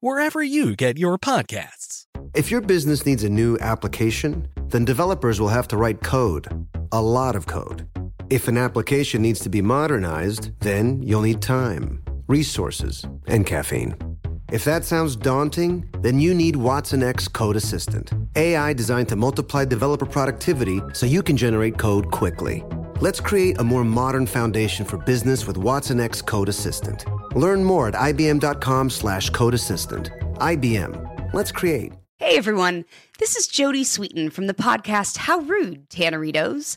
wherever you get your podcasts. If your business needs a new application, then developers will have to write code, a lot of code. If an application needs to be modernized, then you'll need time, resources, and caffeine. If that sounds daunting, then you need watsonx Code Assistant, AI designed to multiply developer productivity so you can generate code quickly. Let's create a more modern foundation for business with watsonx Code Assistant. Learn more at ibm.com slash code assistant. IBM. Let's create. Hey everyone, this is Jodie Sweetin from the podcast How Rude, Tanneritos.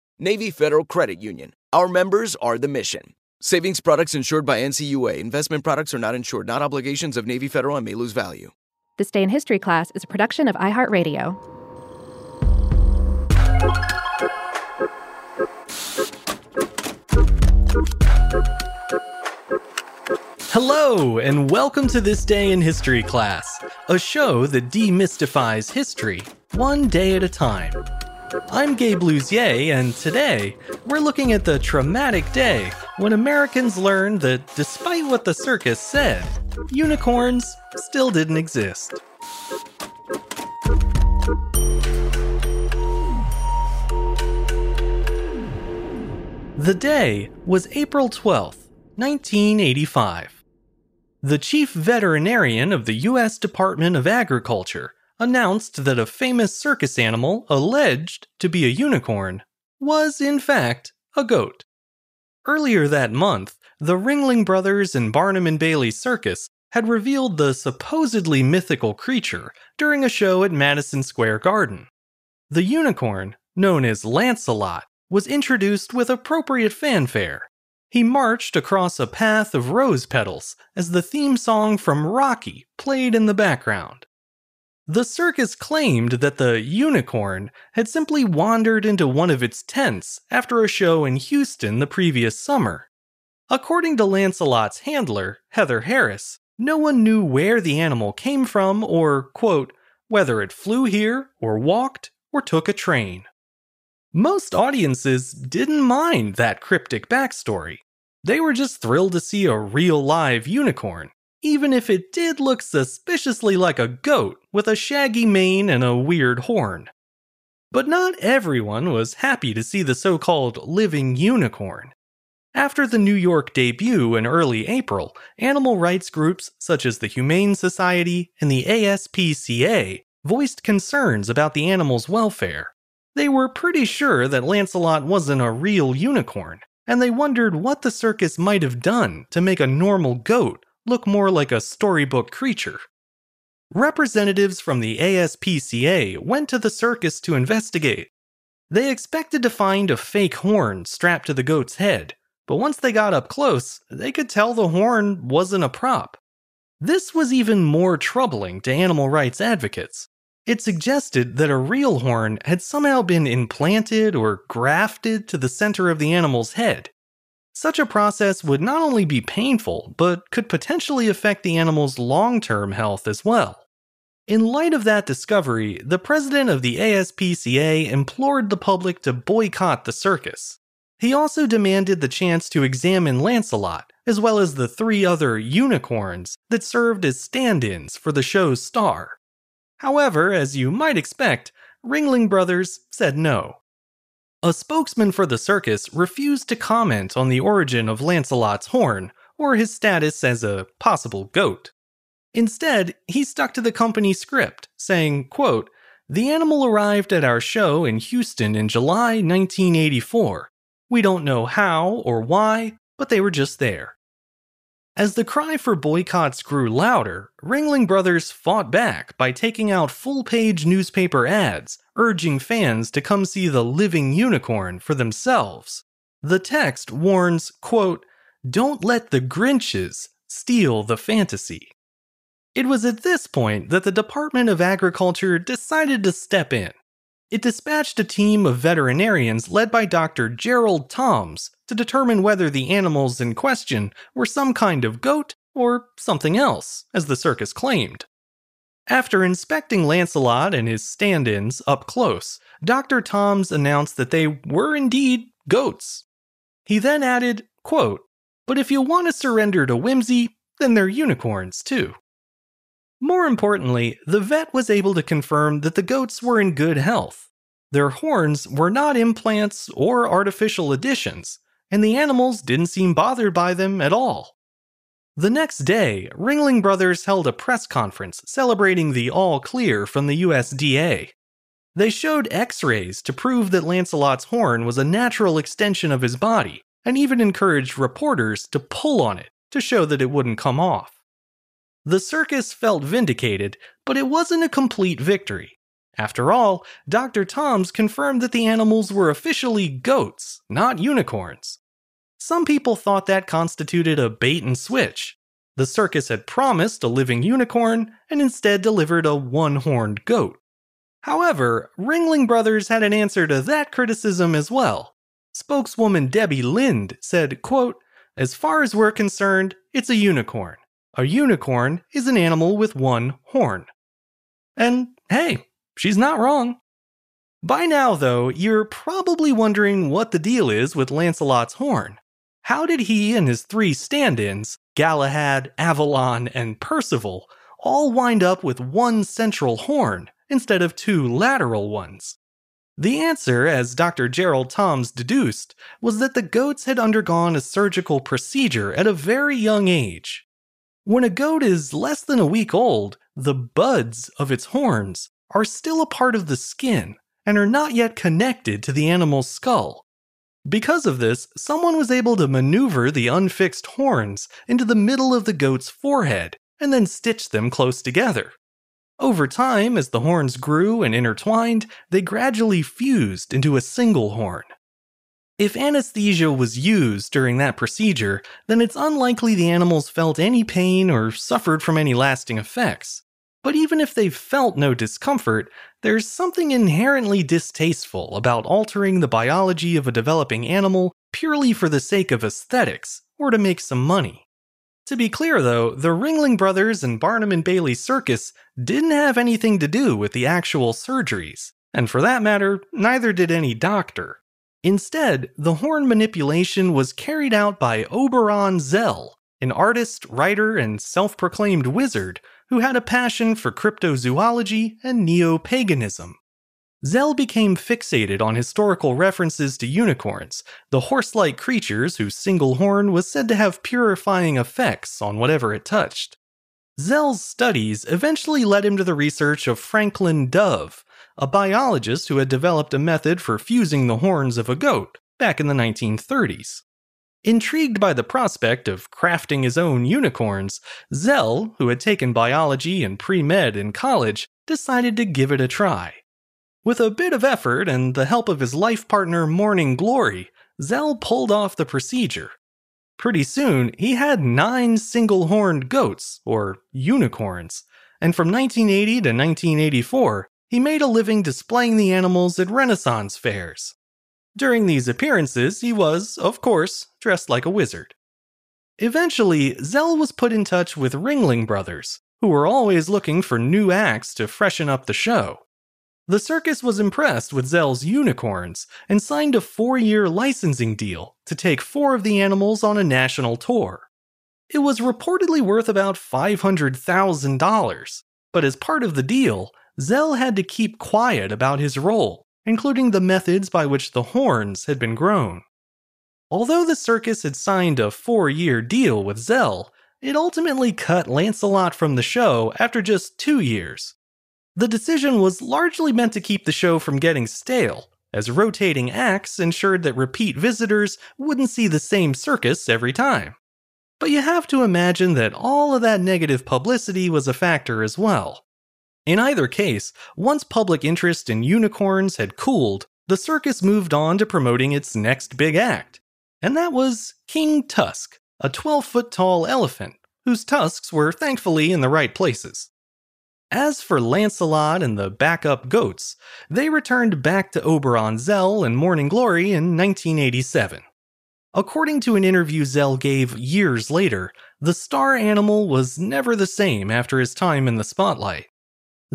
Navy Federal Credit Union. Our members are the mission. Savings products insured by NCUA. Investment products are not insured, not obligations of Navy Federal and may lose value. This Day in History class is a production of iHeartRadio. Hello, and welcome to This Day in History class, a show that demystifies history one day at a time. I'm Gabe Luzier, and today we're looking at the traumatic day when Americans learned that despite what the circus said, unicorns still didn't exist. The day was April 12th, 1985. The chief veterinarian of the U.S. Department of Agriculture announced that a famous circus animal alleged to be a unicorn was, in fact, a goat. Earlier that month, the Ringling Brothers and Barnum and Bailey Circus had revealed the supposedly mythical creature during a show at Madison Square Garden. The unicorn, known as Lancelot, was introduced with appropriate fanfare. He marched across a path of rose petals as the theme song from Rocky played in the background. The circus claimed that the unicorn had simply wandered into one of its tents after a show in Houston the previous summer. According to Lancelot's handler, Heather Harris, no one knew where the animal came from or, quote, whether it flew here or walked or took a train. Most audiences didn't mind that cryptic backstory. They were just thrilled to see a real live unicorn, even if it did look suspiciously like a goat with a shaggy mane and a weird horn. But not everyone was happy to see the so called living unicorn. After the New York debut in early April, animal rights groups such as the Humane Society and the ASPCA voiced concerns about the animal's welfare. They were pretty sure that Lancelot wasn't a real unicorn, and they wondered what the circus might have done to make a normal goat look more like a storybook creature. Representatives from the ASPCA went to the circus to investigate. They expected to find a fake horn strapped to the goat's head, but once they got up close, they could tell the horn wasn't a prop. This was even more troubling to animal rights advocates. It suggested that a real horn had somehow been implanted or grafted to the center of the animal's head. Such a process would not only be painful, but could potentially affect the animal's long term health as well. In light of that discovery, the president of the ASPCA implored the public to boycott the circus. He also demanded the chance to examine Lancelot, as well as the three other unicorns that served as stand ins for the show's star. However, as you might expect, Ringling Brothers said no. A spokesman for the circus refused to comment on the origin of Lancelot's horn or his status as a possible goat. Instead, he stuck to the company script, saying, quote, The animal arrived at our show in Houston in July 1984. We don't know how or why, but they were just there. As the cry for boycotts grew louder, Ringling Brothers fought back by taking out full page newspaper ads urging fans to come see the living unicorn for themselves. The text warns, quote, Don't let the Grinches steal the fantasy. It was at this point that the Department of Agriculture decided to step in. It dispatched a team of veterinarians led by Dr. Gerald Toms to determine whether the animals in question were some kind of goat or something else, as the circus claimed. After inspecting Lancelot and his stand ins up close, Dr. Toms announced that they were indeed goats. He then added, quote, But if you want to surrender to whimsy, then they're unicorns too. More importantly, the vet was able to confirm that the goats were in good health. Their horns were not implants or artificial additions, and the animals didn't seem bothered by them at all. The next day, Ringling Brothers held a press conference celebrating the all clear from the USDA. They showed x rays to prove that Lancelot's horn was a natural extension of his body, and even encouraged reporters to pull on it to show that it wouldn't come off. The circus felt vindicated, but it wasn't a complete victory. After all, Dr. Toms confirmed that the animals were officially goats, not unicorns. Some people thought that constituted a bait and switch. The circus had promised a living unicorn and instead delivered a one horned goat. However, Ringling Brothers had an answer to that criticism as well. Spokeswoman Debbie Lind said, quote, As far as we're concerned, it's a unicorn. A unicorn is an animal with one horn. And hey, she's not wrong. By now, though, you're probably wondering what the deal is with Lancelot's horn. How did he and his three stand ins, Galahad, Avalon, and Percival, all wind up with one central horn instead of two lateral ones? The answer, as Dr. Gerald Toms deduced, was that the goats had undergone a surgical procedure at a very young age. When a goat is less than a week old, the buds of its horns are still a part of the skin and are not yet connected to the animal's skull. Because of this, someone was able to maneuver the unfixed horns into the middle of the goat's forehead and then stitch them close together. Over time, as the horns grew and intertwined, they gradually fused into a single horn. If anesthesia was used during that procedure, then it's unlikely the animals felt any pain or suffered from any lasting effects. But even if they felt no discomfort, there's something inherently distasteful about altering the biology of a developing animal purely for the sake of aesthetics or to make some money. To be clear though, the Ringling Brothers and Barnum and Bailey Circus didn't have anything to do with the actual surgeries, and for that matter, neither did any doctor. Instead, the horn manipulation was carried out by Oberon Zell, an artist, writer, and self proclaimed wizard who had a passion for cryptozoology and neo paganism. Zell became fixated on historical references to unicorns, the horse like creatures whose single horn was said to have purifying effects on whatever it touched. Zell's studies eventually led him to the research of Franklin Dove, a biologist who had developed a method for fusing the horns of a goat back in the 1930s. Intrigued by the prospect of crafting his own unicorns, Zell, who had taken biology and pre med in college, decided to give it a try. With a bit of effort and the help of his life partner Morning Glory, Zell pulled off the procedure. Pretty soon, he had nine single horned goats, or unicorns, and from 1980 to 1984, he made a living displaying the animals at Renaissance fairs. During these appearances, he was, of course, dressed like a wizard. Eventually, Zell was put in touch with Ringling Brothers, who were always looking for new acts to freshen up the show. The circus was impressed with Zell's unicorns and signed a four year licensing deal to take four of the animals on a national tour. It was reportedly worth about $500,000, but as part of the deal, Zell had to keep quiet about his role, including the methods by which the horns had been grown. Although the circus had signed a four year deal with Zell, it ultimately cut Lancelot from the show after just two years. The decision was largely meant to keep the show from getting stale, as rotating acts ensured that repeat visitors wouldn't see the same circus every time. But you have to imagine that all of that negative publicity was a factor as well. In either case, once public interest in unicorns had cooled, the circus moved on to promoting its next big act. And that was King Tusk, a 12 foot tall elephant, whose tusks were thankfully in the right places. As for Lancelot and the backup goats, they returned back to Oberon Zell and Morning Glory in 1987. According to an interview Zell gave years later, the star animal was never the same after his time in the spotlight.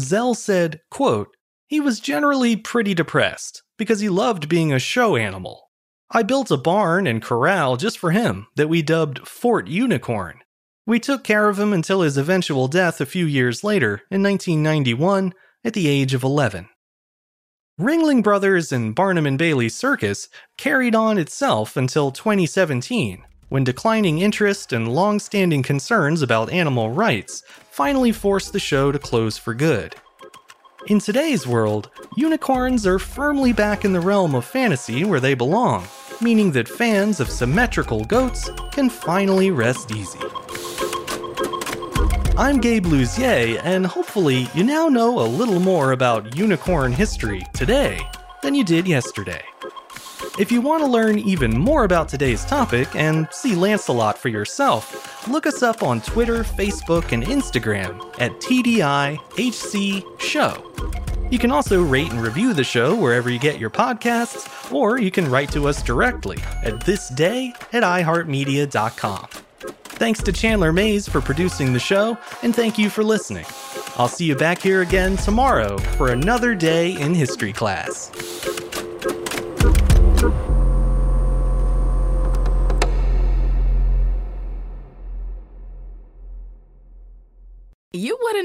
Zell said, quote, He was generally pretty depressed because he loved being a show animal. I built a barn and corral just for him that we dubbed Fort Unicorn. We took care of him until his eventual death a few years later, in 1991, at the age of 11. Ringling Brothers and Barnum and Bailey Circus carried on itself until 2017, when declining interest and long standing concerns about animal rights finally forced the show to close for good. In today's world, unicorns are firmly back in the realm of fantasy where they belong, meaning that fans of symmetrical goats can finally rest easy. I'm Gabe Luzier, and hopefully, you now know a little more about unicorn history today than you did yesterday. If you want to learn even more about today's topic and see Lancelot for yourself, look us up on Twitter, Facebook, and Instagram at TDIHC Show. You can also rate and review the show wherever you get your podcasts, or you can write to us directly at thisday at iHeartMedia.com. Thanks to Chandler Mays for producing the show, and thank you for listening. I'll see you back here again tomorrow for another day in history class.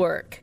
Network.